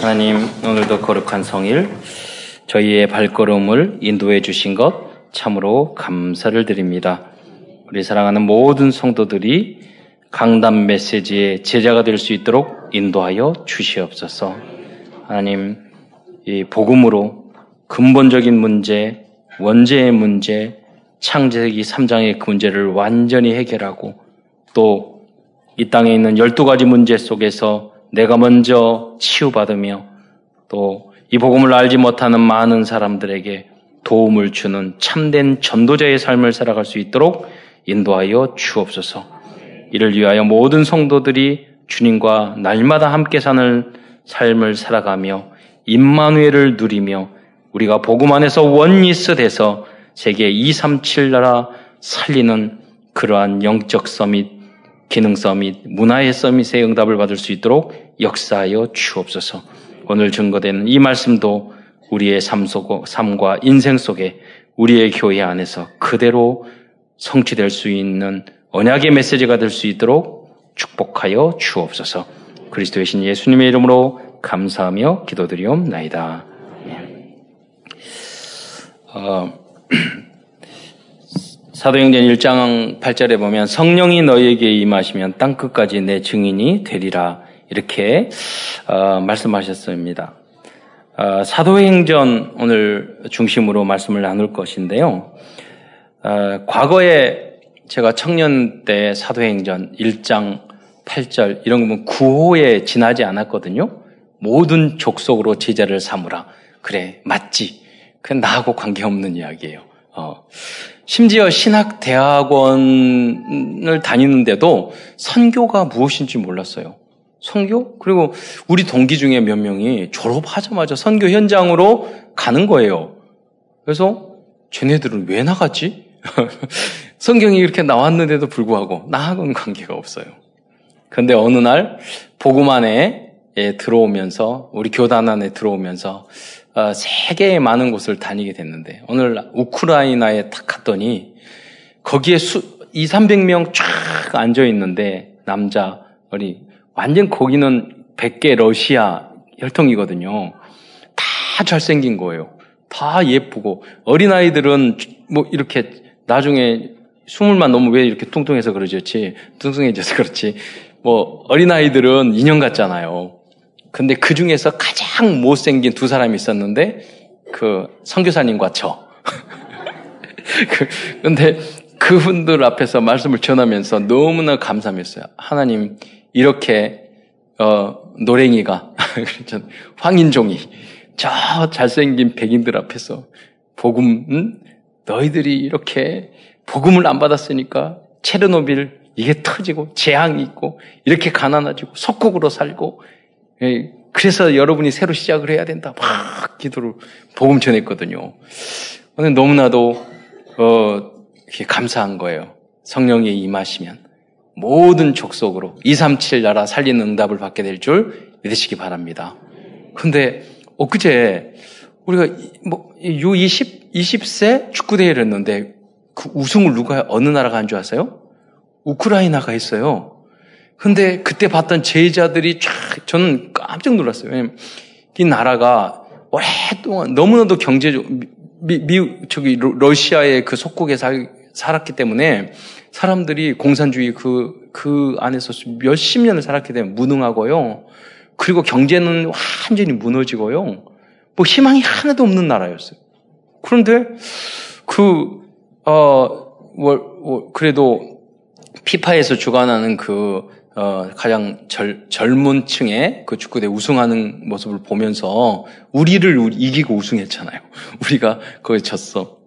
하나님, 오늘도 거룩한 성일, 저희의 발걸음을 인도해 주신 것 참으로 감사를 드립니다. 우리 사랑하는 모든 성도들이 강단 메시지의 제자가 될 수 있도록 인도하여 주시옵소서. 하나님, 이 복음으로 근본적인 문제, 원죄의 문제, 창세기 3장의 그 문제를 완전히 해결하고 또 이 땅에 있는 12가지 문제 속에서 내가 먼저 치유받으며 또 이 복음을 알지 못하는 많은 사람들에게 도움을 주는 참된 전도자의 삶을 살아갈 수 있도록 인도하여 주옵소서. 이를 위하여 모든 성도들이 주님과 날마다 함께 사는 삶을 살아가며 임마누엘을 누리며 우리가 복음 안에서 원리스 돼서 세계 237 나라 살리는 그러한 영적 서밋, 기능 서밋, 문화의 서밋의 응답을 받을 수 있도록 역사하여 주옵소서. 오늘 증거되는 이 말씀도 우리의 삶 속, 삶과 인생 속에 우리의 교회 안에서 그대로 성취될 수 있는 언약의 메시지가 될 수 있도록 축복하여 주옵소서. 그리스도의 신 예수님의 이름으로 감사하며 기도드리옵나이다. 어, 사도행전 1장 8절에 보면 성령이 너희에게 임하시면 땅 끝까지 내 증인이 되리라 이렇게 어, 말씀하셨습니다. 어, 사도행전 오늘 중심으로 말씀을 나눌 것인데요. 어, 과거에 제가 청년 때 사도행전 1장 8절 이런 거면 구호에 지나지 않았거든요. 모든 족속으로 제자를 삼으라. 그래 맞지. 그건 나하고 관계없는 이야기예요. 어. 심지어 신학 대학원을 다니는데도 선교가 무엇인지 몰랐어요. 선교? 그리고 우리 동기 중에 몇 명이 졸업하자마자 선교 현장으로 가는 거예요. 그래서 쟤네들은 왜 나갔지? 성경이 이렇게 나왔는데도 불구하고 나하고는 관계가 없어요. 그런데 어느 날 복음 안에 들어오면서 우리 교단 안에 들어오면서 어, 세계의 많은 곳을 다니게 됐는데 오늘 우크라이나에 딱 갔더니 거기에 수, 2, 300명 쫙 앉아 있는데 남자 우리 완전 거기는 100개 러시아 혈통이거든요. 다 잘생긴 거예요. 다 예쁘고 어린아이들은 뭐 이렇게 나중에 스물만 넘으면 왜 이렇게 뚱뚱해서 그러지? 뚱뚱해져서 그렇지. 뭐 어린아이들은 인형 같잖아요. 근데 그 중에서 가장 못생긴 두 사람이 있었는데 그 선교사님과 저. 그, 근데 그분들 앞에서 말씀을 전하면서 너무나 감사했어요. 하나님 이렇게 어, 노랭이가 황인종이 저 잘생긴 백인들 앞에서 복음 응? 너희들이 이렇게 복음을 안 받았으니까 체르노빌 이게 터지고 재앙이 있고 이렇게 가난해지고 속국으로 살고 예, 그래서 여러분이 새로 시작을 해야 된다. 막 기도를 복음 전했거든요. 근데 너무나도 어, 감사한 거예요. 성령이 임하시면 모든 족속으로 237 나라 살리는 응답을 받게 될 줄 믿으시기 바랍니다. 근데 엊그제 우리가 뭐 U20 20세 축구 대회를 했는데 그 우승을 누가 어느 나라가 한 줄 아세요? 우크라이나가 했어요. 근데 그때 봤던 제자들이 쫙 저는 깜짝 놀랐어요. 왜냐면 이 나라가 오랫동안 너무나도 경제적 미, 미 저기 러시아의 그 속국에 살, 살았기 때문에 사람들이 공산주의 그, 그 안에서 몇십 년을 살았기 때문에 무능하고요. 그리고 경제는 완전히 무너지고요. 뭐 희망이 하나도 없는 나라였어요. 그런데 그, 어, 뭐, 뭐 그래도 피파에서 주관하는 그 어, 가장 절, 젊은 층의 그 축구대 우승하는 모습을 보면서 우리를 우리 이기고 우승했잖아요. 우리가 거기 졌어.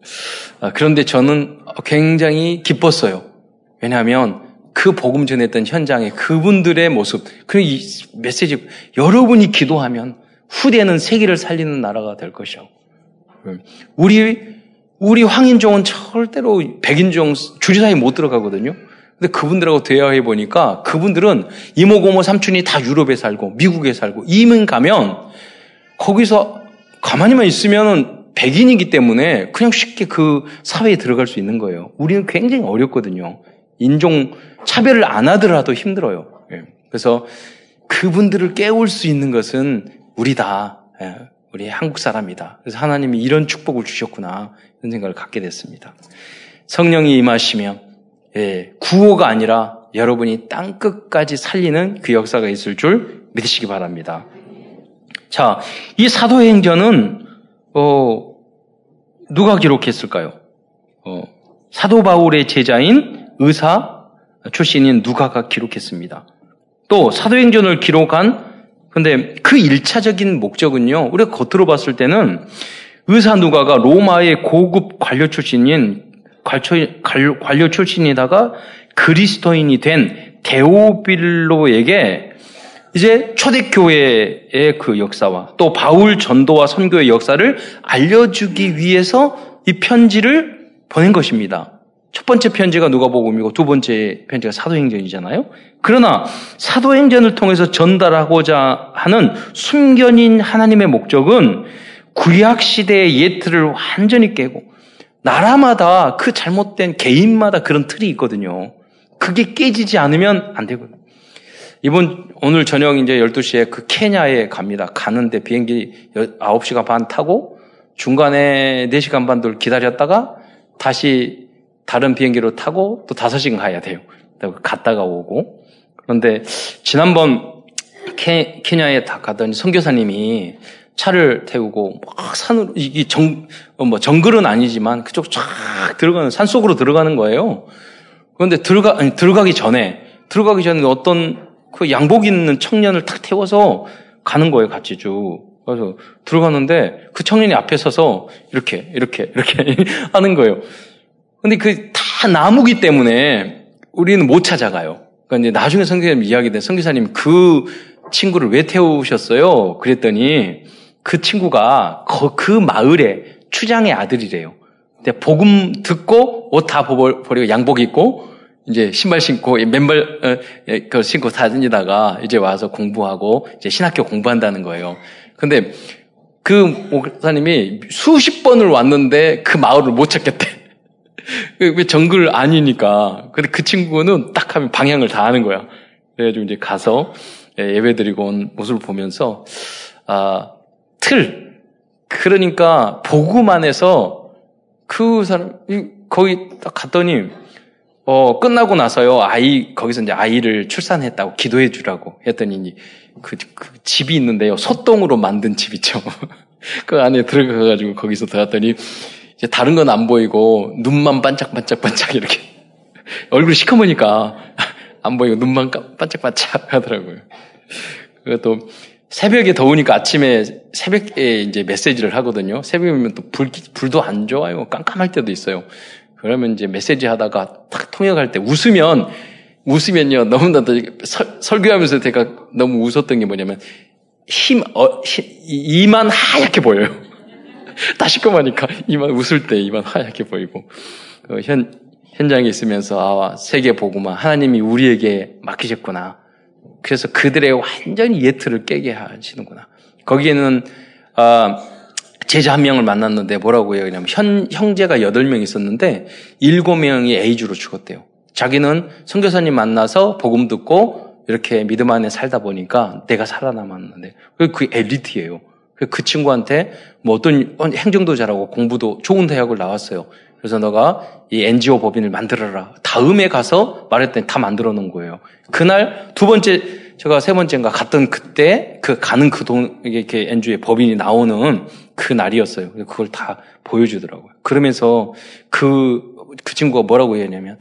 아, 그런데 저는 굉장히 기뻤어요. 왜냐하면 그 복음 전했던 현장에 그분들의 모습, 이 메시지, 여러분이 기도하면 후대는 세계를 살리는 나라가 될 것이요. 우리, 우리 황인종은 절대로 백인종 주지사에 못 들어가거든요. 근데 그분들하고 대화해 보니까 그분들은 이모, 고모, 삼촌이 다 유럽에 살고 미국에 살고 이민 가면 거기서 가만히만 있으면 백인이기 때문에 그냥 쉽게 그 사회에 들어갈 수 있는 거예요. 우리는 굉장히 어렵거든요. 인종 차별을 안 하더라도 힘들어요. 예. 그래서 그분들을 깨울 수 있는 것은 우리 다 예, 우리 한국 사람이다. 그래서 하나님이 이런 축복을 주셨구나 이런 생각을 갖게 됐습니다. 성령이 임하시면 예, 구호가 아니라 여러분이 땅 끝까지 살리는 그 역사가 있을 줄 믿으시기 바랍니다. 자, 이 사도행전은 어, 누가 기록했을까요? 어, 사도 바울의 제자인 의사 출신인 누가가 기록했습니다. 또 사도행전을 기록한 근데 그 일차적인 목적은요. 우리가 겉으로 봤을 때는 의사 누가가 로마의 고급 관료 출신인 관료 출신이다가 그리스도인이 된 데오빌로에게 이제 초대교회의 그 역사와 또 바울 전도와 선교의 역사를 알려주기 위해서 이 편지를 보낸 것입니다. 첫 번째 편지가 누가복음이고 두 번째 편지가 사도행전이잖아요. 그러나 사도행전을 통해서 전달하고자 하는 숨겨진 하나님의 목적은 구약 시대의 예틀을 완전히 깨고 나라마다 그 잘못된 개인마다 그런 틀이 있거든요. 그게 깨지지 않으면 안 되거든요. 이번 오늘 저녁 이제 12시에 그 케냐에 갑니다. 가는데 비행기 9시간 반 타고 중간에 4시간 반도 기다렸다가 다시 다른 비행기로 타고 또 5시간 가야 돼요. 갔다가 오고. 그런데 지난번 케, 케냐에 다 가더니 선교사님이 차를 태우고 막 산으로 이게 정뭐 정글은 아니지만 그쪽 쫙 들어가는 산 속으로 들어가는 거예요. 그런데 들어가 아니, 들어가기 전에 들어가기 전에 어떤 그 양복 입는 청년을 탁 태워서 가는 거예요, 같이 쭉. 그래서 들어가는데 그 청년이 앞에 서서 이렇게 이렇게 이렇게 하는 거예요. 근데 그 다 나무기 때문에 우리는 못 찾아가요. 그러니까 이제 나중에 성교사님 이야기 된 성교사님 그 친구를 왜 태우셨어요? 그랬더니 그 친구가 그 마을의 추장의 아들이래요. 근데 복음 듣고 옷 다 버리고 양복 입고 이제 신발 신고 맨발 어, 예, 그 신고 다니다가 이제 와서 공부하고 이제 신학교 공부한다는 거예요. 근데 그 목사님이 수십 번을 왔는데 그 마을을 못 찾겠대. 왜 정글 아니니까. 근데 그 친구는 딱 하면 방향을 다 아는 거야. 그래가지고 이제 가서 예, 예배 드리고 온 모습을 보면서, 아, 틀. 그러니까 복음 안에서 그 사람, 거기 딱 갔더니, 어, 끝나고 나서요, 아이, 거기서 이제 아이를 출산했다고 기도해 주라고 했더니, 그, 그 집이 있는데요, 소똥으로 만든 집 있죠. 그 안에 들어가가지고 거기서 들어갔더니, 이제 다른 건 안 보이고 눈만 반짝반짝반짝 이렇게 얼굴이 시커머니까 안 보이고 눈만 반짝반짝 하더라고요. 그것도 새벽에 더우니까 아침에 새벽에 이제 메시지를 하거든요. 새벽이면 또 불, 불도 안 좋아요. 깜깜할 때도 있어요. 그러면 이제 메시지 하다가 탁 통역할 때 웃으면 웃으면요 너무나도 설, 설교하면서 제가 너무 웃었던 게 뭐냐면 힘, 어, 힘 이만 하얗게 보여요. 다 시커머니까 이만 웃을 때 이만 하얗게 보이고 그현 현장에 있으면서 아 세계 보고만 하나님이 우리에게 맡기셨구나. 그래서 그들의 완전히 예틀을 깨게 하시는구나. 거기에는 아, 제자 한 명을 만났는데 뭐라고 해요? 그냥 현, 형제가 여덟 명 있었는데 일곱 명이 에이즈로 죽었대요. 자기는 선교사님 만나서 복음 듣고 이렇게 믿음 안에 살다 보니까 내가 살아남았는데 그 엘리트예요. 그 친구한테 뭐 어떤 행정도 잘하고 공부도 좋은 대학을 나왔어요. 그래서 너가 이 NGO 법인을 만들어라. 다음에 가서 말했더니 다 만들어 놓은 거예요. 그날 두 번째, 제가 세 번째인가 갔던 그때 그 가는 그 동, 이렇게 NGO의 법인이 나오는 그 날이었어요. 그걸 다 보여주더라고요. 그러면서 그, 그 친구가 뭐라고 했냐면,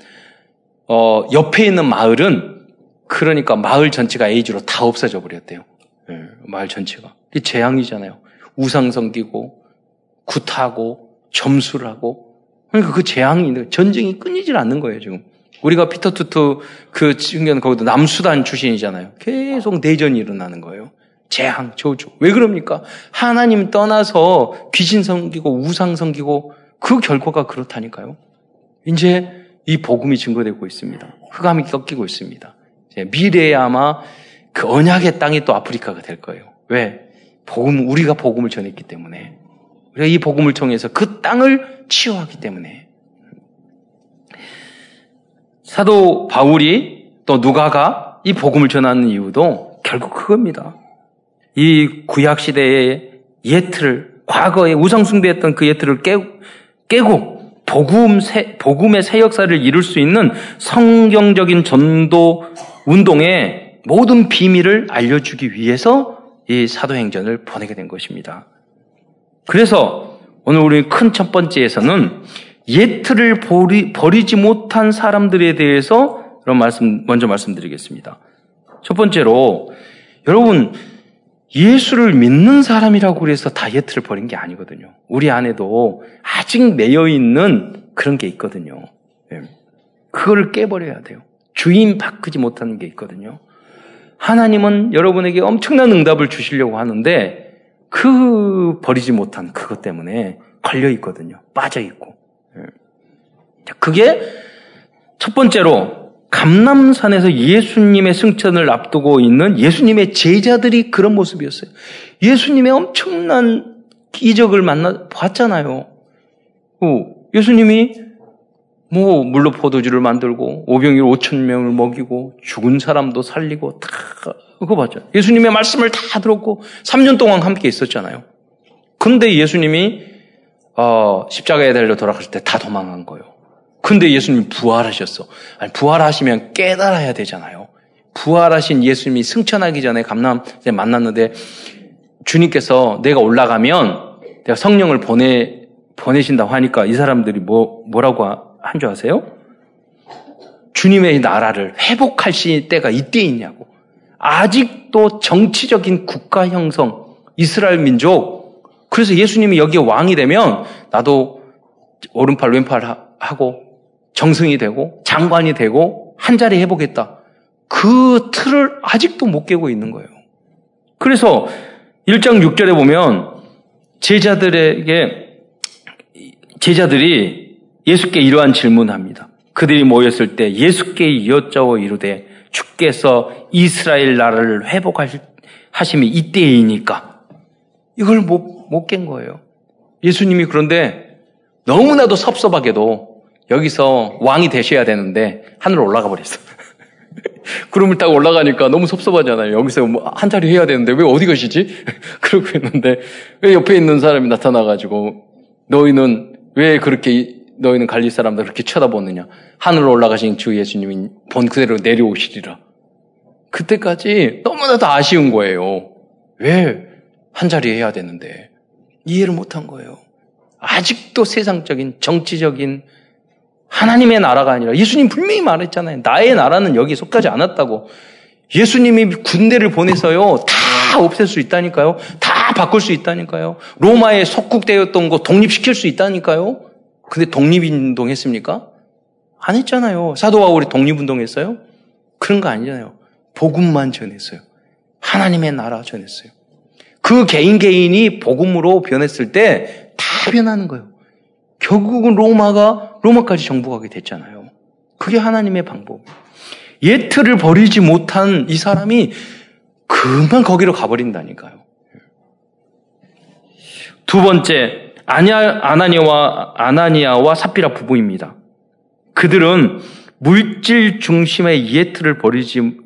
어, 옆에 있는 마을은 그러니까 마을 전체가 에이즈로 다 없어져 버렸대요. 네, 마을 전체가. 이게 재앙이잖아요. 우상 섬기고 굿하고 점수를 하고 그러니까 그 재앙이 전쟁이 끊이질 않는 거예요 지금. 우리가 피터 투투 그 친구는 거기도 남수단 출신이잖아요. 계속 내전이 일어나는 거예요. 재앙, 저주. 왜 그럽니까? 하나님 떠나서 귀신 섬기고 우상 섬기고 그 결과가 그렇다니까요. 이제 이 복음이 증거되고 있습니다. 흑암이 꺾이고 있습니다. 미래에 아마 그 언약의 땅이 또 아프리카가 될 거예요. 왜? 복음, 우리가 복음을 전했기 때문에. 우리가 이 복음을 통해서 그 땅을 치유하기 때문에. 사도 바울이 또 누가가 이 복음을 전하는 이유도 결국 그겁니다. 이 구약 시대의 예틀을 과거에 우상 숭배했던 그 예틀을 깨고, 깨고 복음 새, 복음의 새 역사를 이룰 수 있는 성경적인 전도 운동의 모든 비밀을 알려주기 위해서 이 사도행전을 보내게 된 것입니다. 그래서 오늘 우리 큰 첫 번째에서는 예틀을 버리, 버리지 못한 사람들에 대해서 그런 말씀 먼저 말씀드리겠습니다. 첫 번째로 여러분 예수를 믿는 사람이라고 해서 다이어트를 버린 게 아니거든요. 우리 안에도 아직 매여 있는 그런 게 있거든요. 예. 그걸 깨버려야 돼요. 주인 바꾸지 못하는 게 있거든요. 하나님은 여러분에게 엄청난 응답을 주시려고 하는데 그 버리지 못한 그것 때문에 걸려 있거든요. 빠져 있고. 예. 그게 첫 번째로 감남산에서 예수님의 승천을 앞두고 있는 예수님의 제자들이 그런 모습이었어요. 예수님의 엄청난 기적을 만나 봤잖아요. 예수님이 뭐 물로 포도주를 만들고 오병이로 5천 명을 먹이고 죽은 사람도 살리고 다 그거 봤죠. 예수님의 말씀을 다 들었고 3년 동안 함께 있었잖아요. 근데 예수님이 어, 십자가에 달려 돌아갔을 때다 도망한 거예요. 근데 예수님이 부활하셨어. 아니, 부활하시면 깨달아야 되잖아요. 부활하신 예수님이 승천하기 전에 감남에 만났는데 주님께서 내가 올라가면 내가 성령을 보내 보내신다고 하니까 이 사람들이 뭐 뭐라고 한 줄 아세요? 주님의 나라를 회복할 때가 이때 있냐고. 아직도 정치적인 국가 형성, 이스라엘 민족. 그래서 예수님이 여기에 왕이 되면 나도 오른팔 왼팔 하고 정승이 되고 장관이 되고 한 자리 해보겠다. 그 틀을 아직도 못 깨고 있는 거예요. 그래서 1장 6절에 보면 제자들에게 제자들이 예수께 이러한 질문합니다. 그들이 모였을 때 예수께 여짜워 이르되 주께서 이스라엘 나라를 회복하심이 이때이니까 이걸 못 못 깬 거예요. 예수님이 그런데 너무나도 섭섭하게도 여기서 왕이 되셔야 되는데 하늘로 올라가 버렸어. 구름을 타고 올라가니까 너무 섭섭하잖아요. 여기서 뭐 한 자리 해야 되는데 왜 어디 가시지? 그러고 있는데 왜 옆에 있는 사람이 나타나가지고 너희는 왜 그렇게 너희는 갈릴 사람들 그렇게 쳐다보느냐? 하늘로 올라가신 주 예수님이 본 그대로 내려오시리라. 그때까지 너무나도 아쉬운 거예요. 왜 한 자리 해야 되는데 이해를 못한 거예요. 아직도 세상적인 정치적인 하나님의 나라가 아니라 예수님 분명히 말했잖아요. 나의 나라는 여기 속하지 않았다고. 예수님이 군대를 보내서요. 다 없앨 수 있다니까요. 다 바꿀 수 있다니까요. 로마에 속국되었던 거 독립시킬 수 있다니까요. 근데 독립운동 했습니까? 안 했잖아요. 사도 바울이 독립운동 했어요? 그런 거 아니잖아요. 복음만 전했어요. 하나님의 나라 전했어요. 그 개인 개인이 복음으로 변했을 때 다 변하는 거예요. 결국은 로마가 로마까지 정복하게 됐잖아요. 그게 하나님의 방법. 예틀을 버리지 못한 이 사람이 금방 거기로 가버린다니까요. 두 번째, 아나니아와, 아나니아와 사피라 부부입니다. 그들은 물질 중심의 예틀을 버리지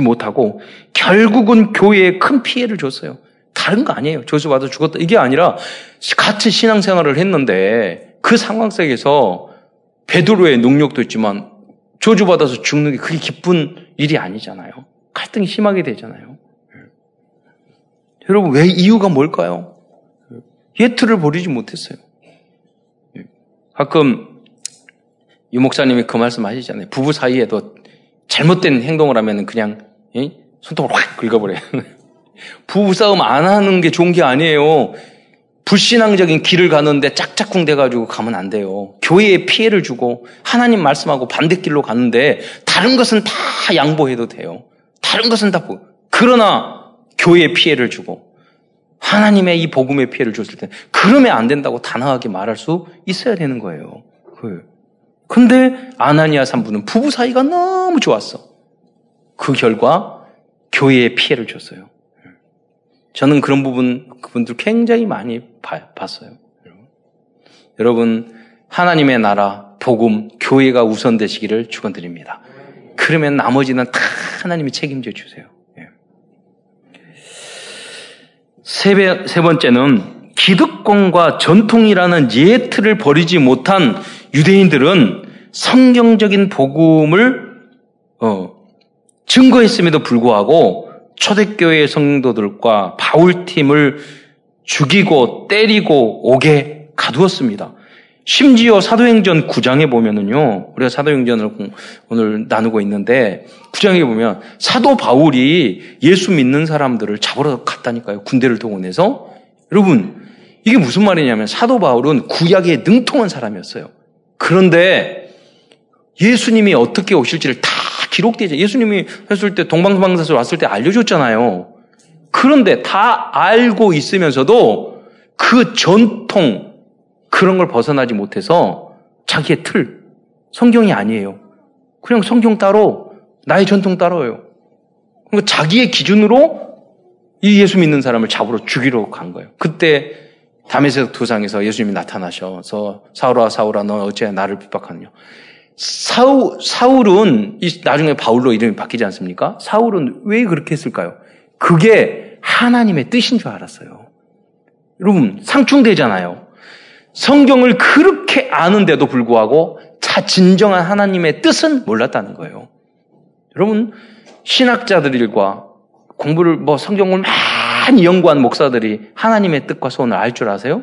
못하고 결국은 교회에 큰 피해를 줬어요. 다른 거 아니에요. 조수받아 죽었다. 이게 아니라 같이 신앙생활을 했는데 그 상황 속에서 베드로의 능력도 있지만 저주받아서 죽는 게 그게 기쁜 일이 아니잖아요. 갈등이 심하게 되잖아요. 여러분, 왜 이유가 뭘까요? 예틀을 버리지 못했어요. 가끔 유 목사님이 그 말씀 하시잖아요. 부부 사이에도 잘못된 행동을 하면 그냥 손톱을 확 긁어버려요. 부부 싸움 안 하는 게 좋은 게 아니에요. 불신앙적인 길을 가는데 짝짝꿍 돼가지고 가면 안 돼요. 교회에 피해를 주고 하나님 말씀하고 반대길로 가는데 다른 것은 다 양보해도 돼요. 다른 것은 다 그러나 교회에 피해를 주고 하나님의 이 복음의 피해를 줬을 때 그러면 안 된다고 단호하게 말할 수 있어야 되는 거예요. 그 근데 아나니아 산부는 부부 사이가 너무 좋았어. 그 결과 교회에 피해를 줬어요. 저는 그런 부분, 그분들 굉장히 많이 봐, 봤어요. 여러분, 하나님의 나라, 복음, 교회가 우선되시기를 축원드립니다. 그러면 나머지는 다 하나님이 책임져 주세요. 예. 세, 세 번째는 기득권과 전통이라는 예틀을 버리지 못한 유대인들은 성경적인 복음을 어, 증거했음에도 불구하고 초대교회 성도들과 바울팀을 죽이고 때리고 오게 가두었습니다. 심지어 사도행전 9장에 보면은요, 우리가 사도행전을 오늘 나누고 있는데, 9장에 보면 사도 바울이 예수 믿는 사람들을 잡으러 갔다니까요. 군대를 동원해서. 여러분, 이게 무슨 말이냐면 사도 바울은 구약에 능통한 사람이었어요. 그런데 예수님이 어떻게 오실지를 다 기록되죠. 예수님이 했을 때 동방방사수 왔을 때 알려줬잖아요. 그런데 다 알고 있으면서도 그 전통 그런 걸 벗어나지 못해서 자기의 틀 성경이 아니에요. 그냥 성경 따로 나의 전통 따로요. 그러니까 자기의 기준으로 이 예수 믿는 사람을 잡으러 죽이러 간 거예요. 그때 담에색 두상에서 예수님이 나타나셔서 사울아 사울아 너 어째 나를 핍박하느냐. 사울, 사울은 나중에 바울로 이름이 바뀌지 않습니까? 사울은 왜 그렇게 했을까요? 그게 하나님의 뜻인 줄 알았어요. 여러분 상충되잖아요. 성경을 그렇게 아는데도 불구하고 자 진정한 하나님의 뜻은 몰랐다는 거예요. 여러분 신학자들과 공부를 뭐 성경을 많이 연구한 목사들이 하나님의 뜻과 소원을 알 줄 아세요?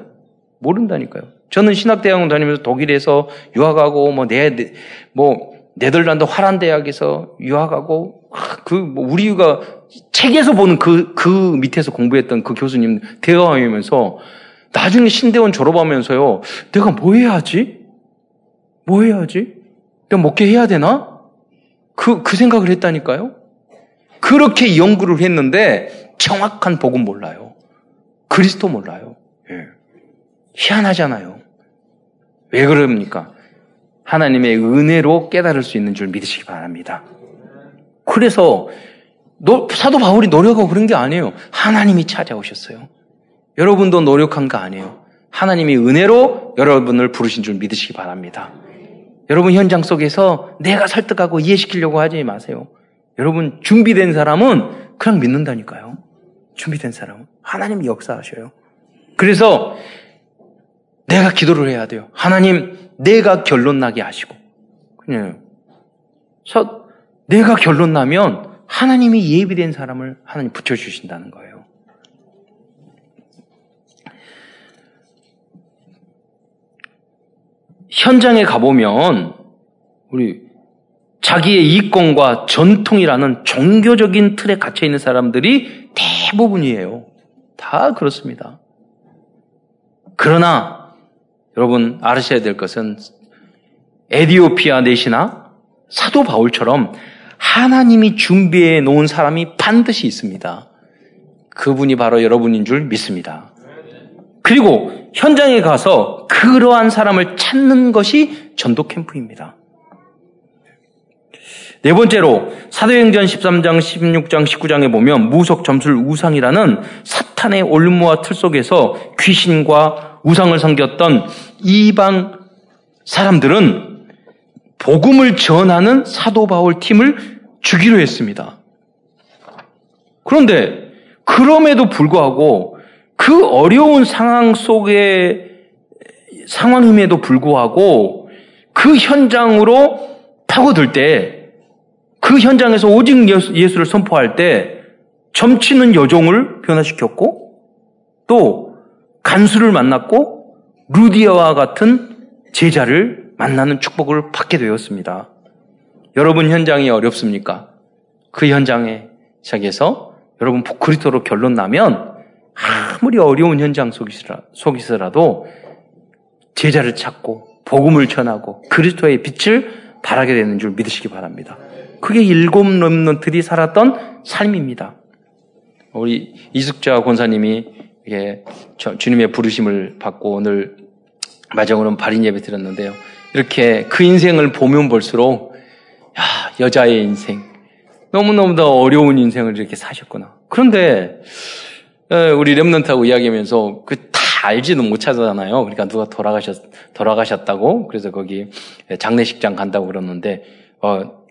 모른다니까요. 저는 신학대학원 다니면서 독일에서 유학하고 뭐 네, 뭐 네덜란드 화란 대학에서 유학하고 그 뭐 우리가 책에서 보는 그, 그 밑에서 공부했던 그 교수님 대화하면서 나중에 신대원 졸업하면서요, 내가 뭐 해야지? 뭐 해야지? 내가 목회해야 되나? 그, 그 생각을 했다니까요? 그렇게 연구를 했는데 정확한 복음 몰라요. 그리스도 몰라요. 예. 희한하잖아요. 왜 그럽니까? 하나님의 은혜로 깨달을 수 있는 줄 믿으시기 바랍니다. 그래서 사도 바울이 노력하고 그런 게 아니에요. 하나님이 찾아오셨어요. 여러분도 노력한 거 아니에요. 하나님이 은혜로 여러분을 부르신 줄 믿으시기 바랍니다. 여러분 현장 속에서 내가 설득하고 이해시키려고 하지 마세요. 여러분 준비된 사람은 그냥 믿는다니까요. 준비된 사람은 하나님이 역사하셔요. 그래서 내가 기도를 해야 돼요. 하나님, 내가 결론 나게 하시고. 그냥 내가 결론 나면 하나님이 예비된 사람을 하나님 붙여 주신다는 거예요. 현장에 가보면 우리 자기의 이권과 전통이라는 종교적인 틀에 갇혀 있는 사람들이 대부분이에요. 다 그렇습니다. 그러나 여러분 알으셔야 될 것은 에디오피아 넷이나 사도 바울처럼 하나님이 준비해 놓은 사람이 반드시 있습니다. 그분이 바로 여러분인 줄 믿습니다. 그리고 현장에 가서 그러한 사람을 찾는 것이 전도 캠프입니다. 네 번째로 사도행전 13장, 16장, 19장에 보면 무속 점술 우상이라는 사탄의 올무와 틀 속에서 귀신과 우상을 섬겼던 이방 사람들은 복음을 전하는 사도 바울 팀을 주기로 했습니다. 그런데 그럼에도 불구하고 그 어려운 상황 속에 상황임에도 불구하고 그 현장으로 파고들 때 그 현장에서 오직 예수를 선포할 때 점치는 여종을 변화시켰고 또 간수를 만났고 루디아와 같은 제자를 만나는 축복을 받게 되었습니다. 여러분 현장이 어렵습니까? 그 현장에 시작해서 여러분 그리스도로 결론 나면 아무리 어려운 현장 속이서라도 제자를 찾고 복음을 전하고 그리스도의 빛을 발하게 되는 줄 믿으시기 바랍니다. 그게 일곱 렘넌트들이 살았던 삶입니다. 우리 이숙자 권사님이 이게 주님의 부르심을 받고 오늘 마정으로는 발인 예배 드렸는데요. 이렇게 그 인생을 보면 볼수록 야, 여자의 인생 너무너무 더 어려운 인생을 이렇게 사셨구나. 그런데 우리 렘넌트하고 이야기하면서 그 다 알지는 못하잖아요. 그러니까 누가 돌아가셨 돌아가셨다고 그래서 거기 장례식장 간다고 그러는데 어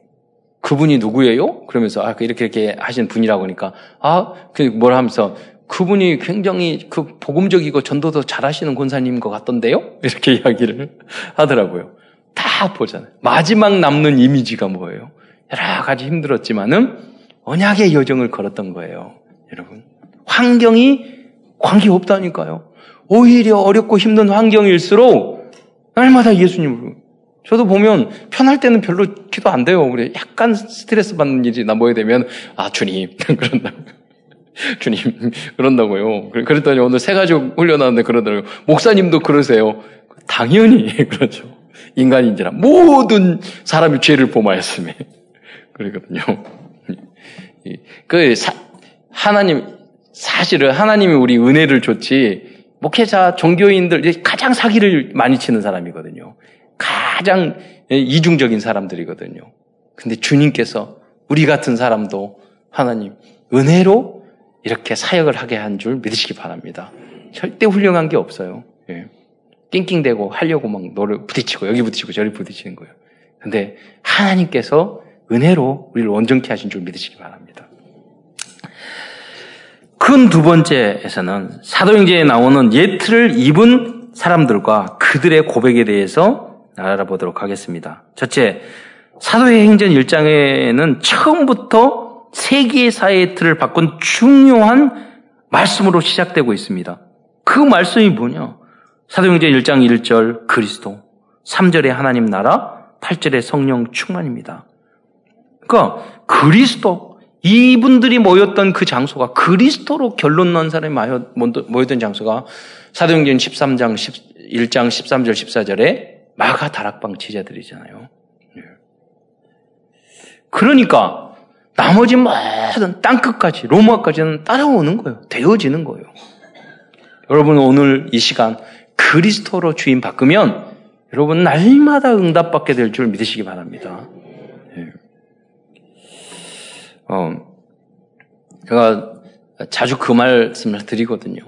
그분이 누구예요? 그러면서 아그 이렇게 이렇게 하신 분이라고 하니까 아 그 뭐라 하면서 그분이 굉장히 그 복음적이고 전도도 잘하시는 권사님인 것 같던데요? 이렇게 이야기를 하더라고요. 다 보잖아요. 마지막 남는 이미지가 뭐예요? 여러 가지 힘들었지만은 언약의 여정을 걸었던 거예요. 여러분. 환경이 관계 없다니까요. 오히려 어렵고 힘든 환경일수록 날마다 예수님을 저도 보면 편할 때는 별로 기도 안 돼요. 우리 약간 스트레스 받는 일이 나뭐야 되면 아 주님 그런다. 주님 그런다고요. 그랬더니 오늘 새 가족 훈련하는데 그러더라고요. 목사님도 그러세요. 당연히 그렇죠. 인간인지라 모든 사람이 죄를 범하였음에 그러거든요. 그 사, 하나님 사실은 하나님이 우리 은혜를 줬지 목회자 종교인들 가장 사기를 많이 치는 사람이거든요. 가장 이중적인 사람들이거든요. 근데 주님께서 우리 같은 사람도 하나님 은혜로 이렇게 사역을 하게 한 줄 믿으시기 바랍니다. 절대 훌륭한 게 없어요. 예. 낑낑대고 하려고 막 너를 부딪히고 여기 부딪히고 저리 부딪히는 거예요. 근데 하나님께서 은혜로 우리를 온전케 하신 줄 믿으시기 바랍니다. 큰 두 번째에서는 사도행전에 나오는 예틀을 입은 사람들과 그들의 고백에 대해서 알아보도록 하겠습니다. 첫째, 사도행전 1장에는 처음부터 세계 사회의 틀을 바꾼 중요한 말씀으로 시작되고 있습니다. 그 말씀이 뭐냐? 사도행전 1장 1절 그리스도, 3절에 하나님 나라, 8절에 성령 충만입니다. 그러니까 그리스도 이분들이 모였던 그 장소가 그리스도로 결론 난 사람이 모였던 장소가 사도행전 13장 1장 13절 14절에 마가 다락방 제자들이잖아요. 예. 그러니까 나머지 모든 땅 끝까지 로마까지는 따라오는 거예요. 되어지는 거예요. 여러분 오늘 이 시간 그리스도로 주인 바꾸면 여러분 날마다 응답받게 될 줄 믿으시기 바랍니다. 예. 어, 제가 자주 그 말씀을 드리거든요.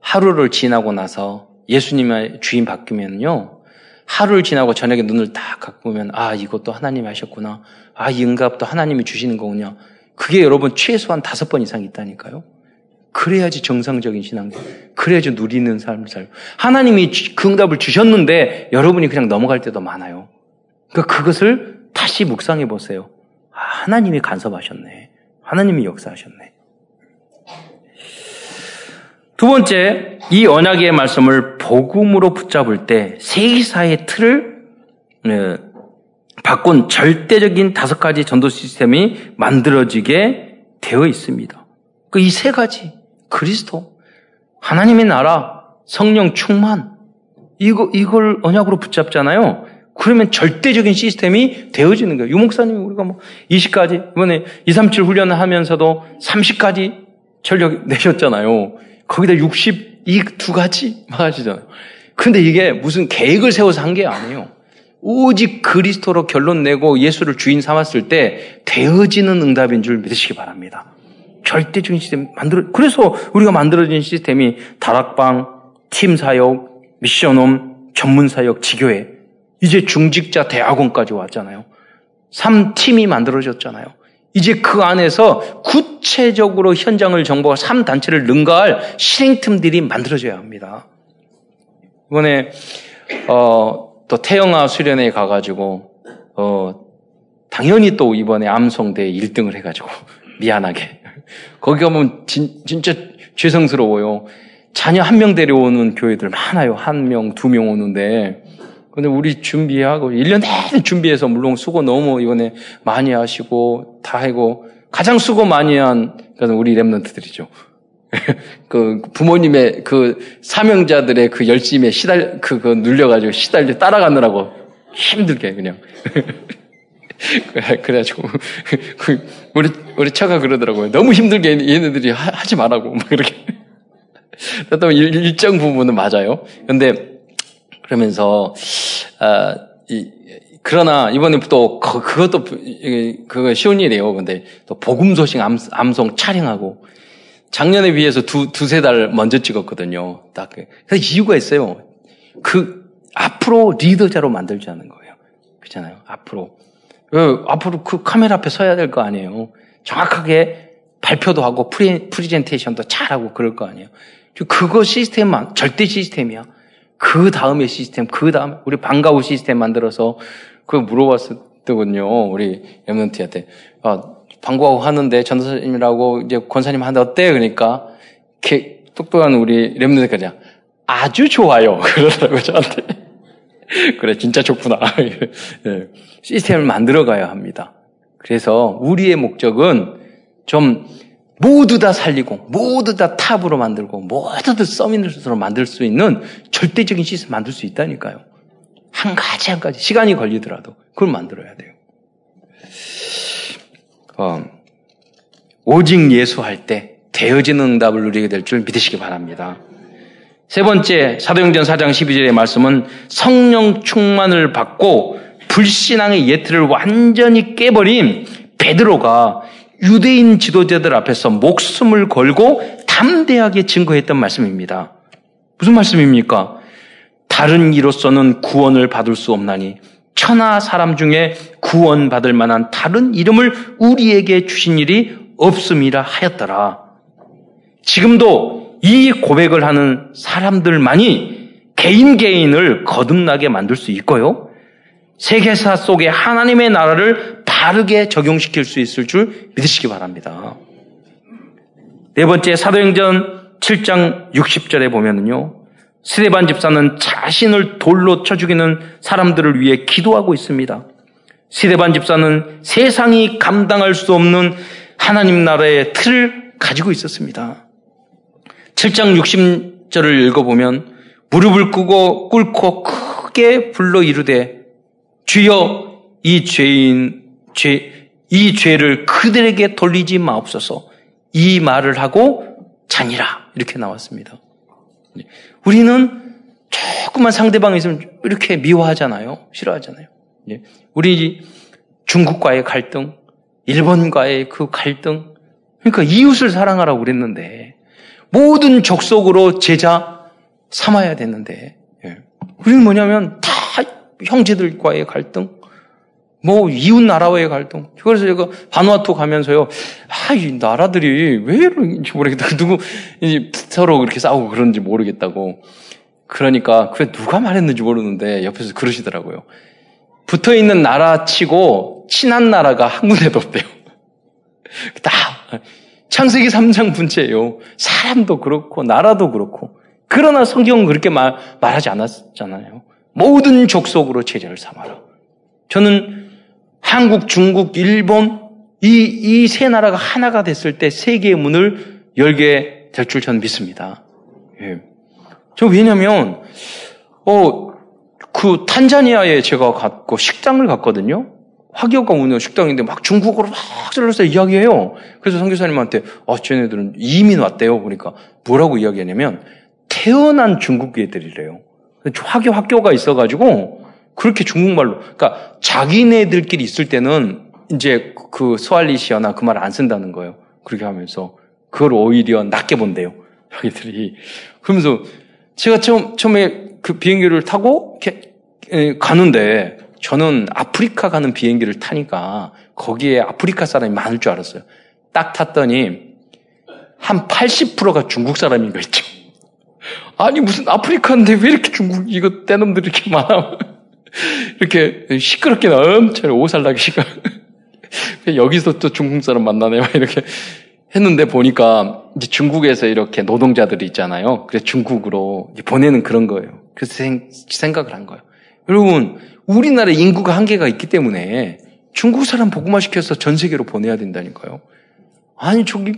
하루를 지나고 나서 예수님의 주인 바뀌면요. 하루를 지나고 저녁에 눈을 딱 감고 보면 아 이것도 하나님이 하셨구나. 아 이 응답도 하나님이 주시는 거군요. 그게 여러분 최소한 다섯 번 이상 있다니까요. 그래야지 정상적인 신앙, 그래야지 누리는 삶을 살. 하나님이 그 응답을 주셨는데 여러분이 그냥 넘어갈 때도 많아요. 그러니까 그것을 다시 묵상해 보세요. 아, 하나님이 간섭하셨네. 하나님이 역사하셨네. 두 번째, 이 언약의 말씀을 복음으로 붙잡을 때 세기사의 틀을 네, 바꾼 절대적인 다섯 가지 전도 시스템이 만들어지게 되어 있습니다. 그 이 세 가지 그리스도, 하나님의 나라, 성령 충만, 이거, 이걸 언약으로 붙잡잖아요. 그러면 절대적인 시스템이 되어지는 거예요. 유목사님이 우리가 뭐 20가지, 이번에 237 훈련을 하면서도 30가지 전력 내셨잖아요. 거기다 60, 이두 가지 막 하시잖아요. 근데 이게 무슨 계획을 세워서 한 게 아니에요. 오직 그리스도로 결론 내고 예수를 주인 삼았을 때 되어지는 응답인 줄 믿으시기 바랍니다. 절대적인 시스템 만들어, 그래서 우리가 만들어진 시스템이 다락방, 팀 사역, 미션홈, 전문 사역, 지교회, 이제 중직자 대학원까지 왔잖아요. 3팀이 만들어졌잖아요. 이제 그 안에서 구체적으로 현장을 정보가 3단체를 능가할 실행팀들이 만들어져야 합니다. 이번에, 어, 또 태영아 수련회에 가가지고, 어, 당연히 또 이번에 암송대 1등을 해가지고, 미안하게. 거기 가면 진, 진짜 죄송스러워요. 자녀 한 명 데려오는 교회들 많아요. 한 명, 두 명 오는데. 근데 우리 준비하고, 1년 내내 준비해서 물론 수고 너무 이번에 많이 하시고, 다 하고, 가장 수고 많이 한, 그는 우리 랩런트들이죠. 그 부모님의 그 사명자들의 그 열심에 시달, 그, 그 눌려가지고 시달려 따라가느라고 힘들게 그냥. 그래가지고 그 우리 우리 처가 그러더라고요. 너무 힘들게 얘네들이 하, 지 말라고 막 이렇게. 또 일정 부분은 맞아요. 근데 그러면서 아, 이, 그러나 이번에 또 그, 그것도 그거 쉬운 일이에요. 근데 또 복음 소식 암, 암송 촬영하고 작년에 비해서 두 두세 달 먼저 찍었거든요. 딱그 이유가 있어요. 그 앞으로 리더자로 만들자는 거예요. 그렇잖아요. 앞으로 그 앞으로 그 카메라 앞에 서야 될 거 아니에요. 정확하게 발표도 하고 프리, 프리젠테이션도 잘하고 그럴 거 아니에요. 그거 시스템만 절대 시스템이야. 그 다음에 시스템, 그 다음에 우리 방과후 시스템 만들어서 그거 물어봤었거든요. 우리 remnant한테 아, 방과후 하는데 전도사님이라고 이제 권사님 하는데 어때? 그러니까 걔, 똑똑한 우리 remnant가 아주 좋아요. 그러더라고요 저한테. 그래 진짜 좋구나. 예. 시스템을 만들어 가야 합니다. 그래서 우리의 목적은 좀 모두 다 살리고 모두 다 탑으로 만들고 모두 다 서밋으로 만들 수 있는 절대적인 시스템 만들 수 있다니까요. 한 가지 한 가지 시간이 걸리더라도 그걸 만들어야 돼요. 어, 오직 예수할 때 되어지는 응답을 누리게 될 줄 믿으시기 바랍니다. 세 번째 사도행전 4장 12절의 말씀은 성령 충만을 받고 불신앙의 예틀을 완전히 깨버린 베드로가 유대인 지도자들 앞에서 목숨을 걸고 담대하게 증거했던 말씀입니다. 무슨 말씀입니까? 다른 이로서는 구원을 받을 수 없나니 천하 사람 중에 구원받을 만한 다른 이름을 우리에게 주신 일이 없음이라 하였더라. 지금도 이 고백을 하는 사람들만이 개인 개인을 거듭나게 만들 수 있고요. 세계사 속에 하나님의 나라를 바르게 적용시킬 수 있을 줄 믿으시기 바랍니다. 네 번째 사도행전 7장 60절에 보면은요. 스데반 집사는 자신을 돌로 쳐 죽이는 사람들을 위해 기도하고 있습니다. 스데반 집사는 세상이 감당할 수 없는 하나님 나라의 틀을 가지고 있었습니다. 7장 60절을 읽어보면 무릎을 꿇고 꿇고 크게 불러 이르되 주여 이 죄인 죄, 이 죄를 그들에게 돌리지 마옵소서. 이 말을 하고 자니라 이렇게 나왔습니다. 우리는 조금만 상대방이 있으면 이렇게 미워하잖아요. 싫어하잖아요. 우리 중국과의 갈등, 일본과의 그 갈등, 그러니까 이웃을 사랑하라고 그랬는데 모든 적속으로 제자 삼아야 되는데 예. 우리는 뭐냐면 다 형제들과의 갈등, 뭐 이웃 나라와의 갈등. 그래서 제가 바누아투 가면서요. 아, 이 나라들이 왜 이런지 모르겠다. 누구 서로 그렇게 싸우고 그런지 모르겠다고. 그러니까 그래 누가 말했는지 모르는데 옆에서 그러시더라고요. 붙어 있는 나라 치고 친한 나라가 한 군데도 없대요. 다 창세기 3장 분체예요. 사람도 그렇고 나라도 그렇고. 그러나 성경은 그렇게 말, 말하지 않았잖아요. 모든 족속으로 제자를 삼아라. 저는 한국, 중국, 일본 이 이 세 나라가 하나가 됐을 때 세계의 문을 열게 될 줄 저는 믿습니다. 예. 저 왜냐면 어 그 탄자니아에 제가 갔고 식당을 갔거든요. 화교가 운영 식당인데 막 중국어로 막 잘라서 이야기해요. 그래서 선교사님한테 아 쟤네들은 이민 왔대요. 그러니까 뭐라고 이야기하냐면 태어난 중국 애들이래요. 화교 학교가 있어가지고 그렇게 중국말로 그러니까 자기네들끼리 있을 때는 이제 그 스왈리시아나 그 말 안 쓴다는 거예요. 그렇게 하면서 그걸 오히려 낮게 본대요. 자기들이 그러면서 제가 처음 처음에 그 비행기를 타고 이렇게 가는데 저는 아프리카 가는 비행기를 타니까 거기에 아프리카 사람이 많을 줄 알았어요. 딱 탔더니 한 80%가 중국 사람인 거 있죠. 아니 무슨 아프리카인데 왜 이렇게 중국 이거 떼놈들이 이렇게 많아? 이렇게 시끄럽게 엄청 오살나게 시끄러. 여기서 또 중국 사람 만나네 막 이렇게 했는데 보니까 이제 중국에서 이렇게 노동자들이 있잖아요. 그래서 중국으로 보내는 그런 거예요. 그래서 생각을 한 거예요. 여러분 우리나라 인구가 한계가 있기 때문에 중국 사람 복음화 시켜서 전 세계로 보내야 된다니까요. 아니 저기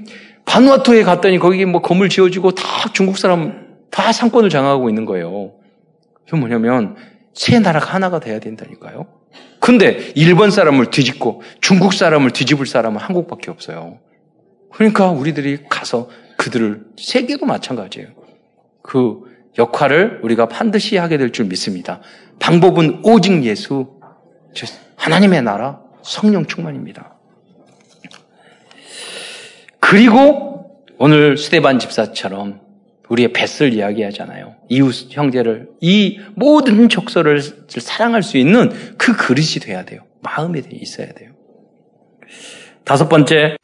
바누아투에 갔더니 거기 뭐 건물 지어지고 다 중국 사람 다 상권을 장악하고 있는 거예요. 그게 뭐냐면 세 나라가 하나가 돼야 된다니까요. 근데 일본 사람을 뒤집고 중국 사람을 뒤집을 사람은 한국밖에 없어요. 그러니까 우리들이 가서 그들을 세계도 마찬가지예요. 그 역할을 우리가 반드시 하게 될 줄 믿습니다. 방법은 오직 예수, 하나님의 나라, 성령 충만입니다. 그리고 오늘 스테반 집사처럼 우리의 뱃을 이야기하잖아요. 이웃 형제를 이 모든 적서를 사랑할 수 있는 그 그릇이 돼야 돼요. 마음에 있어야 돼요. 다섯 번째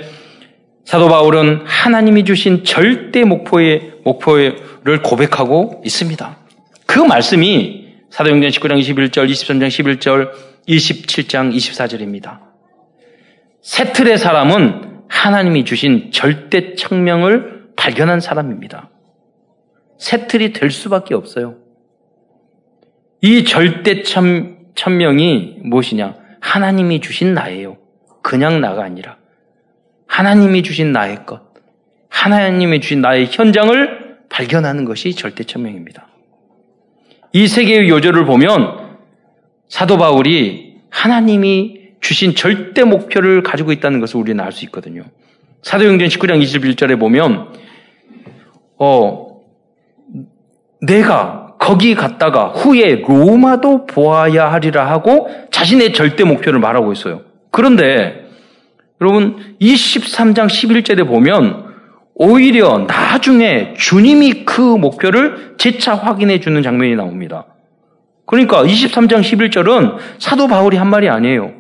사도 바울은 하나님이 주신 절대 목표의 목표를 고백하고 있습니다. 그 말씀이 사도행전 19장 21절, 23장 11절, 27장 24절입니다. 새 틀의 사람은 하나님이 주신 절대 청명을 발견한 사람입니다. 새 틀이 될 수밖에 없어요. 이 절대 천, 천명이 무엇이냐? 하나님이 주신 나예요. 그냥 나가 아니라. 하나님이 주신 나의 것. 하나님이 주신 나의 현장을 발견하는 것이 절대 천명입니다. 이 세계의 요조를 보면 사도 바울이 하나님이 주신 절대 목표를 가지고 있다는 것을 우리는 알 수 있거든요. 사도행전 19장 21절에 보면 어 내가 거기 갔다가 후에 로마도 보아야 하리라 하고 자신의 절대 목표를 말하고 있어요. 그런데 여러분 23장 11절에 보면 오히려 나중에 주님이 그 목표를 재차 확인해 주는 장면이 나옵니다. 그러니까 23장 11절은 사도 바울이 한 말이 아니에요.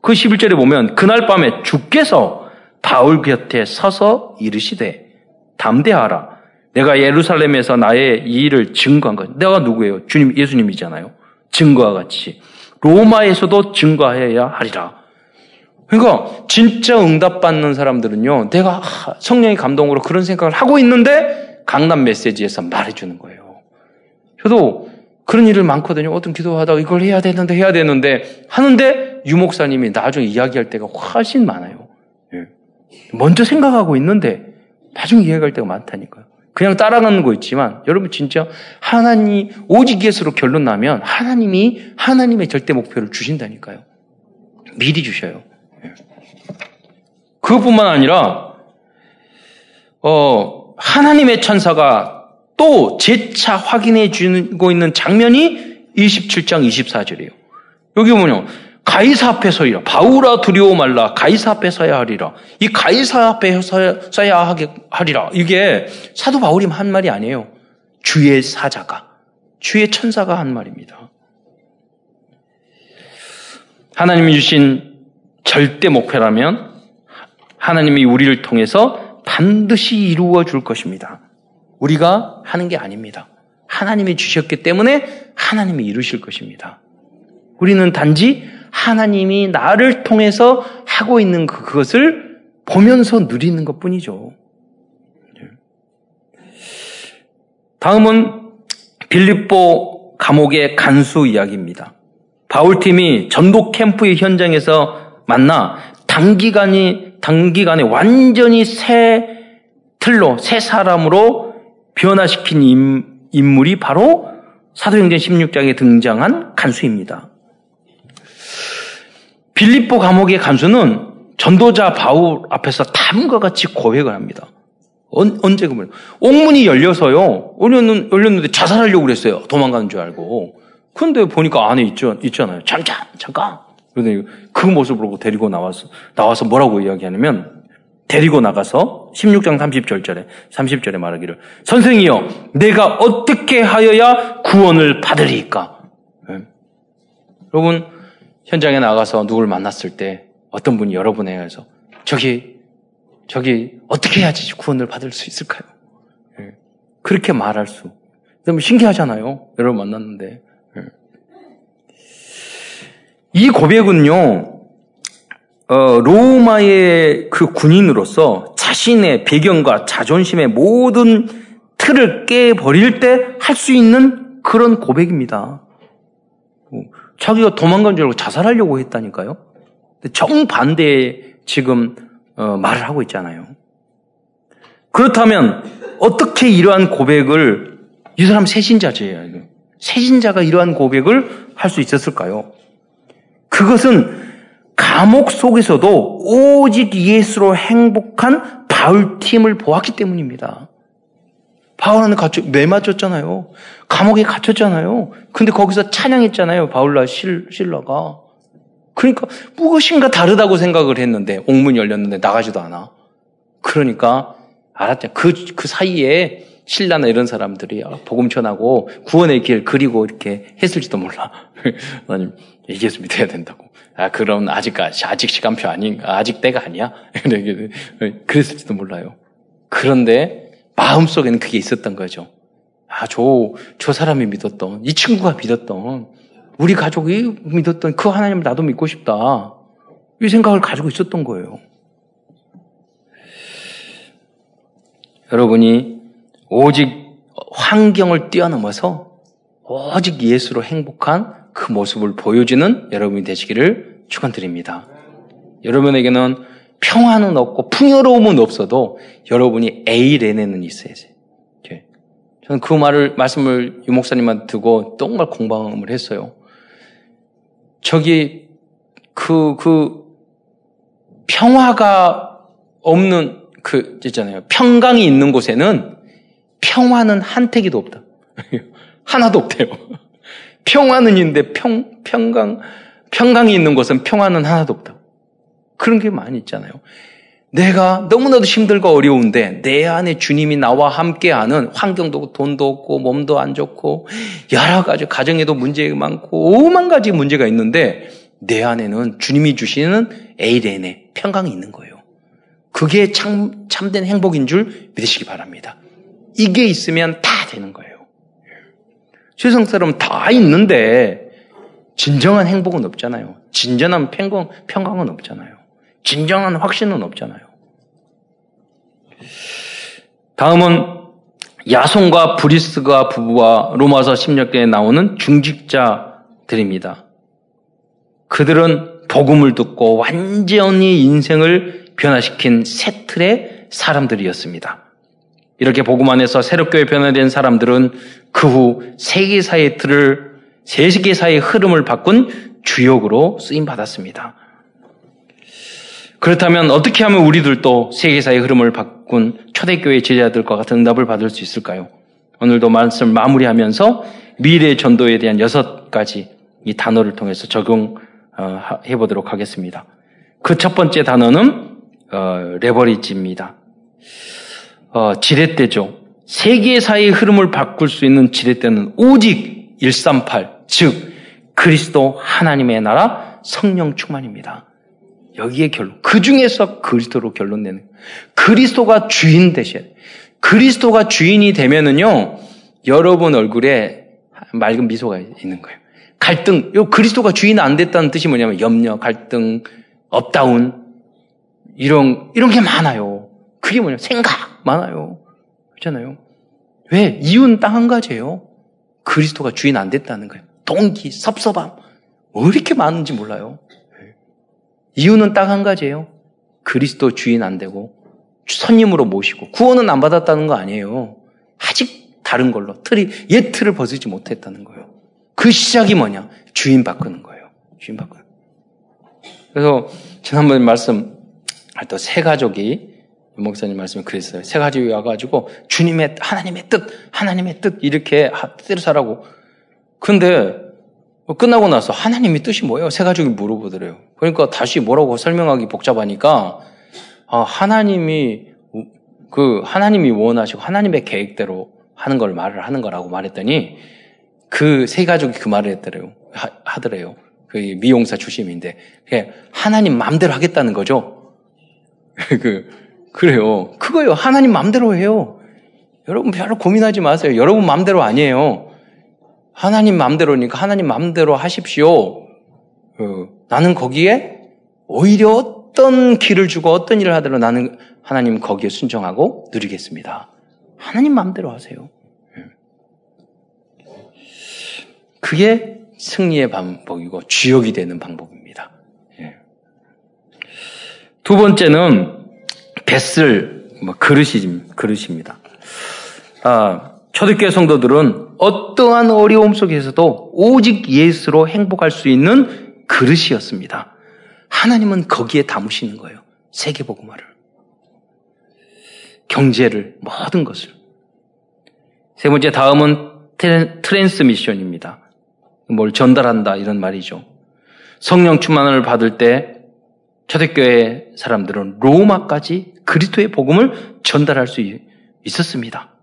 그 11절에 보면 그날 밤에 주께서 바울 곁에 서서 이르시되 담대하라. 내가 예루살렘에서 나의 이 일을 증거한 것. 내가 누구예요? 주님, 예수님이잖아요. 증거와 같이. 로마에서도 증거해야 하리라. 그러니까 진짜 응답받는 사람들은요. 내가 성령의 감동으로 그런 생각을 하고 있는데 강남 메시지에서 말해주는 거예요. 저도 그런 일을 많거든요. 어떤 기도하다가 이걸 해야 되는데 해야 되는데 하는데 유목사님이 나중에 이야기할 때가 훨씬 많아요. 예. 먼저 생각하고 있는데 나중에 이야기할 때가 많다니까요. 그냥 따라가는 거 있지만 여러분 진짜 하나님 오직 예수로 결론 나면 하나님이 하나님의 절대 목표를 주신다니까요. 미리 주셔요. 그것뿐만 아니라 어, 하나님의 천사가 또 재차 확인해 주고 있는 장면이 27장 24절이에요. 여기 보면 가이사 앞에 서이라. 바울아 두려워 말라. 가이사 앞에 서야 하리라. 이 가이사 앞에 서야, 서야 하리라. 이게 사도 바울이 한 말이 아니에요. 주의 사자가, 주의 천사가 한 말입니다. 하나님이 주신 절대 목표라면 하나님이 우리를 통해서 반드시 이루어 줄 것입니다. 우리가 하는 게 아닙니다. 하나님이 주셨기 때문에 하나님이 이루실 것입니다. 우리는 단지 하나님이 나를 통해서 하고 있는 그, 그것을 보면서 누리는 것 뿐이죠. 다음은 빌립보 감옥의 간수 이야기입니다. 바울팀이 전독 캠프의 현장에서 만나 단기간이, 단기간에 완전히 새 틀로, 새 사람으로 변화시킨 인물이 바로 사도행전 16장에 등장한 간수입니다. 빌립보 감옥의 간수는 전도자 바울 앞에서 다음과 같이 고백을 합니다. 언제 그러면 옥문이 열려서요. 열렸는, 열렸는데 자살하려고 그랬어요. 도망가는 줄 알고. 근데 보니까 안에 있죠, 있잖아요. 잠깐, 잠깐. 그런데 그 모습을 보고 데리고 나와서, 나와서 뭐라고 이야기하냐면, 데리고 나가서 16장 30절에, 30절에 말하기를, 선생이여, 내가 어떻게 하여야 구원을 받으리까? 네. 여러분, 현장에 나가서 누굴 만났을 때 어떤 분이 여러분에 의해서 저기, 저기, 어떻게 해야지 구원을 받을 수 있을까요? 네. 그렇게 말할 수. 너무 신기하잖아요. 여러분 만났는데. 이 고백은요, 어, 로마의 그 군인으로서 자신의 배경과 자존심의 모든 틀을 깨버릴 때 할 수 있는 그런 고백입니다. 어, 자기가 도망간 줄 알고 자살하려고 했다니까요. 정반대의 지금 어, 말을 하고 있잖아요. 그렇다면 어떻게 이러한 고백을 이 사람 세신자제예요. 세신자가 이러한 고백을 할 수 있었을까요? 그것은 감옥 속에서도 오직 예수로 행복한 바울팀을 보았기 때문입니다. 바울은 갇혀, 매 맞췄잖아요. 감옥에 갇혔잖아요. 근데 거기서 찬양했잖아요. 바울라 실, 실러가. 그러니까 무엇인가 다르다고 생각을 했는데, 옥문이 열렸는데 나가지도 않아. 그러니까, 알았죠. 그, 그 사이에 신라나 이런 사람들이 복음 전하고 구원의 길 그리고 이렇게 했을지도 몰라. 하나님 예수님이 돼야 된다고. 아 그럼 아직 아직 시간표 아닌 아직 때가 아니야. 그랬을지도 몰라요. 그런데 마음 속에는 그게 있었던 거죠. 아저저 저 사람이 믿었던 이 친구가 믿었던 우리 가족이 믿었던 그 하나님을 나도 믿고 싶다. 이 생각을 가지고 있었던 거예요. 여러분이 오직 환경을 뛰어넘어서 오직 예수로 행복한 그 모습을 보여주는 여러분이 되시기를 축원드립니다. 여러분에게는 평화는 없고 풍요로움은 없어도 여러분이 에이레네는 있어야 돼. 저는 그 말을 말씀을 유 목사님한테 듣고 정말 공방을 했어요. 저기 그그 평화가 없는 그 있잖아요. 평강이 있는 곳에는 평화는 한 태기도 없다. 하나도 없대요. 평화는 있는데 평 평강 평강이 있는 곳은 평화는 하나도 없다. 그런 게 많이 있잖아요. 내가 너무나도 힘들고 어려운데 내 안에 주님이 나와 함께하는 환경도 돈도 없고 몸도 안 좋고 여러 가지 가정에도 문제가 많고 오만 가지 문제가 있는데 내 안에는 주님이 주시는 에이렌의 평강이 있는 거예요. 그게 참, 참된 행복인 줄 믿으시기 바랍니다. 이게 있으면 다 되는 거예요. 세상 사람 다 있는데 진정한 행복은 없잖아요. 진정한 평강, 평강은 없잖아요. 진정한 확신은 없잖아요. 다음은 야손과 브리스가 부부와 로마서 16개에 나오는 중직자들입니다. 그들은 복음을 듣고 완전히 인생을 변화시킨 새 틀의 사람들이었습니다. 이렇게 복음 안에서 새롭게 변화된 사람들은 그 후 세계사의 틀을 세계사의 흐름을 바꾼 주역으로 쓰임 받았습니다. 그렇다면 어떻게 하면 우리들도 세계사의 흐름을 바꾼 초대교회 제자들과 같은 응답을 받을 수 있을까요? 오늘도 말씀을 마무리하면서 미래 전도에 대한 여섯 가지 이 단어를 통해서 적용해 보도록 하겠습니다. 그 첫 번째 단어는 어, 레버리지입니다. 어, 지렛대죠. 세계사의 흐름을 바꿀 수 있는 지렛대는 오직 138, 즉 그리스도 하나님의 나라 성령 충만입니다. 여기에 결론. 그 중에서 그리스도로 결론 내는. 그리스도가 주인 되셔야 돼. 그리스도가 주인이 되면은요, 여러분 얼굴에 맑은 미소가 있는 거예요. 갈등, 요 그리스도가 주인 안 됐다는 뜻이 뭐냐면 염려, 갈등, up down, 이런, 이런 게 많아요. 그게 뭐냐? 생각 많아요. 그렇잖아요. 왜? 이유는 딱 한 가지예요. 그리스도가 주인 안 됐다는 거예요. 동기, 섭섭함. 왜 이렇게 많은지 몰라요. 이유는 딱 한 가지예요. 그리스도 주인 안 되고 선임으로 모시고 구원은 안 받았다는 거 아니에요. 아직 다른 걸로 틀이 옛 틀을 벗지 못했다는 거예요. 그 시작이 뭐냐? 주인 바꾸는 거예요. 주인 바꾸는. 그래서 지난번에 말씀 할때세 가족이 목사님 말씀이 그랬어요. 세 가족이 와가지고 주님의 하나님의 뜻, 하나님의 뜻 이렇게 뜻대로 살라고. 근데 뭐 끝나고 나서 하나님의 뜻이 뭐예요? 세 가족이 물어보더래요. 그러니까 다시 뭐라고 설명하기 복잡하니까 아, 하나님이 그 하나님이 원하시고 하나님의 계획대로 하는 걸 말을 하는 거라고 말했더니 그 세 가족이 그 말을 했더래요. 하, 더래요. 그 미용사 출신인데 하나님 마음대로 하겠다는 거죠. 그 그래요. 그거요. 하나님 마음대로 해요. 여러분 별로 고민하지 마세요. 여러분 마음대로 아니에요. 하나님 마음대로니까 하나님 마음대로 하십시오. 어, 나는 거기에 오히려 어떤 길을 주고 어떤 일을 하더라도 나는 하나님 거기에 순종하고 누리겠습니다. 하나님 마음대로 하세요. 예. 그게 승리의 방법이고 주역이 되는 방법입니다. 예. 두 번째는 뱃을 뭐 그릇이 그릇입니다. 아, 초대교회 성도들은 어떠한 어려움 속에서도 오직 예수로 행복할 수 있는 그릇이었습니다. 하나님은 거기에 담으시는 거예요. 세계복음화를. 경제를, 모든 것을. 세 번째, 다음은 트랜스미션입니다. 뭘 전달한다, 이런 말이죠. 성령 충만을 받을 때 초대교회 사람들은 로마까지 그리스도의 복음을 전달할 수 있었습니다.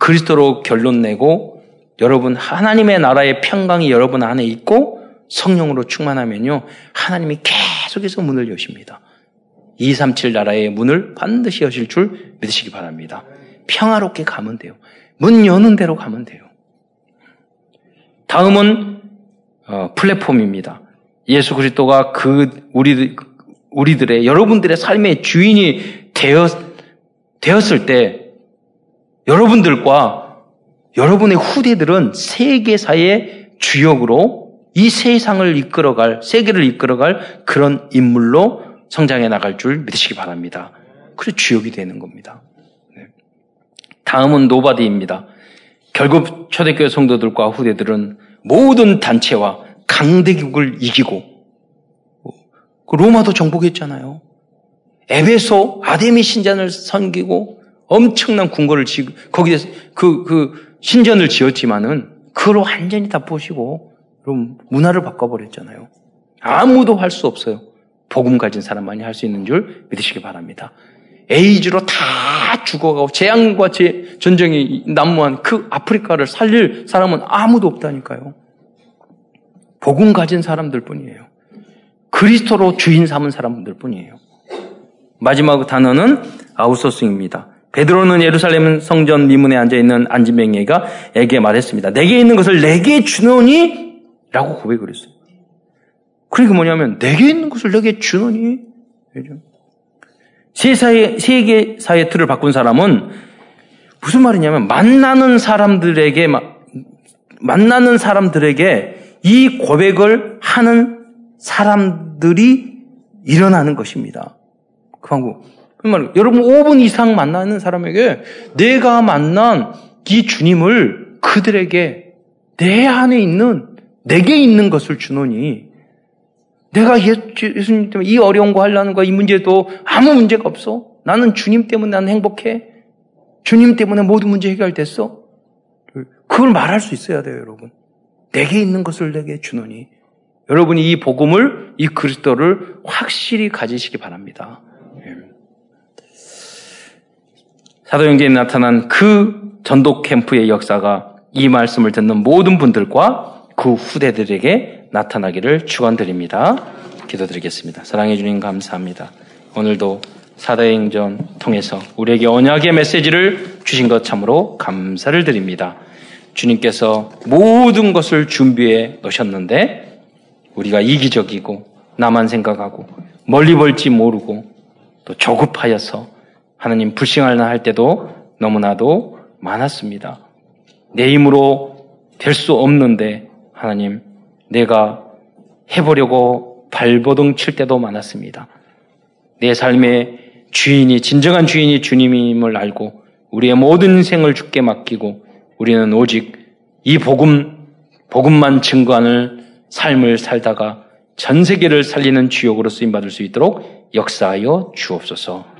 그리스도로 결론 내고 여러분 하나님의 나라의 평강이 여러분 안에 있고 성령으로 충만하면요. 하나님이 계속해서 문을 여십니다. 237 나라의 문을 반드시 여실 줄 믿으시기 바랍니다. 평화롭게 가면 돼요. 문 여는 대로 가면 돼요. 다음은 어, 플랫폼입니다. 예수 그리스도가 그 우리 우리들의 여러분들의 삶의 주인이 되었 되었을 때 여러분들과 여러분의 후대들은 세계사의 주역으로 이 세상을 이끌어갈 세계를 이끌어갈 그런 인물로 성장해 나갈 줄 믿으시기 바랍니다. 그래서 주역이 되는 겁니다. 네. 다음은 nobody입니다. 결국 초대교회 성도들과 후대들은 모든 단체와 강대국을 이기고 그 로마도 정복했잖아요. 에베소 아데미 신전을 섬기고 엄청난 궁궐을 지 거기에 그, 그 신전을 지었지만은 그걸 완전히 다 부시고 그럼 문화를 바꿔버렸잖아요. 아무도 할 수 없어요. 복음 가진 사람만이 할 수 있는 줄 믿으시기 바랍니다. 에이즈로 다 죽어가고 재앙과 제 전쟁이 난무한 그 아프리카를 살릴 사람은 아무도 없다니까요. 복음 가진 사람들 뿐이에요. 그리스도로 주인 삼은 사람들 뿐이에요. 마지막 단어는 아우소싱입니다. 베드로는 예루살렘 성전 미문에 앉아 있는 안진뱅이가 에게 말했습니다. 내게 있는 것을 내게 주노니? 라고 고백을 했어요. 그러니까 뭐냐면 내게 있는 것을 내게 주노니? 세사의, 세계사의 틀을 바꾼 사람은 무슨 말이냐면 만나는 사람들에게 만나는 사람들에게 이 고백을 하는 사람들이 일어나는 것입니다. 그 방법. 그 말, 여러분 5분 이상 만나는 사람에게 내가 만난 이 주님을 그들에게 내 안에 있는 내게 있는 것을 주노니 내가 예수님 때문에 이 어려운 거 하려는 거, 이 문제도 아무 문제가 없어. 나는 주님 때문에 나는 행복해. 주님 때문에 모든 문제 해결됐어. 그걸 말할 수 있어야 돼요, 여러분. 내게 있는 것을 내게 주노니. 여러분이 이 복음을, 이 그리스도를 확실히 가지시기 바랍니다. 예. 사도행전에 나타난 그 전도 캠프의 역사가 이 말씀을 듣는 모든 분들과 그 후대들에게 나타나기를 축원드립니다. 기도드리겠습니다. 사랑해 주님 감사합니다. 오늘도 사도행전 통해서 우리에게 언약의 메시지를 주신 것 참으로 감사를 드립니다. 주님께서 모든 것을 준비해 놓으셨는데 우리가 이기적이고 나만 생각하고 멀리 볼지 모르고 또 조급하여서 하나님 불싱할나 할 때도 너무나도 많았습니다. 내 힘으로 될 수 없는데 하나님, 내가 해보려고 발버둥 칠 때도 많았습니다. 내 삶의 주인이, 진정한 주인이 주님임을 알고 우리의 모든 인생을 죽게 맡기고 우리는 오직 이 복음, 복음만 증거하는 삶을 살다가 전 세계를 살리는 주역으로 쓰임 받을 수 있도록 역사하여 주옵소서.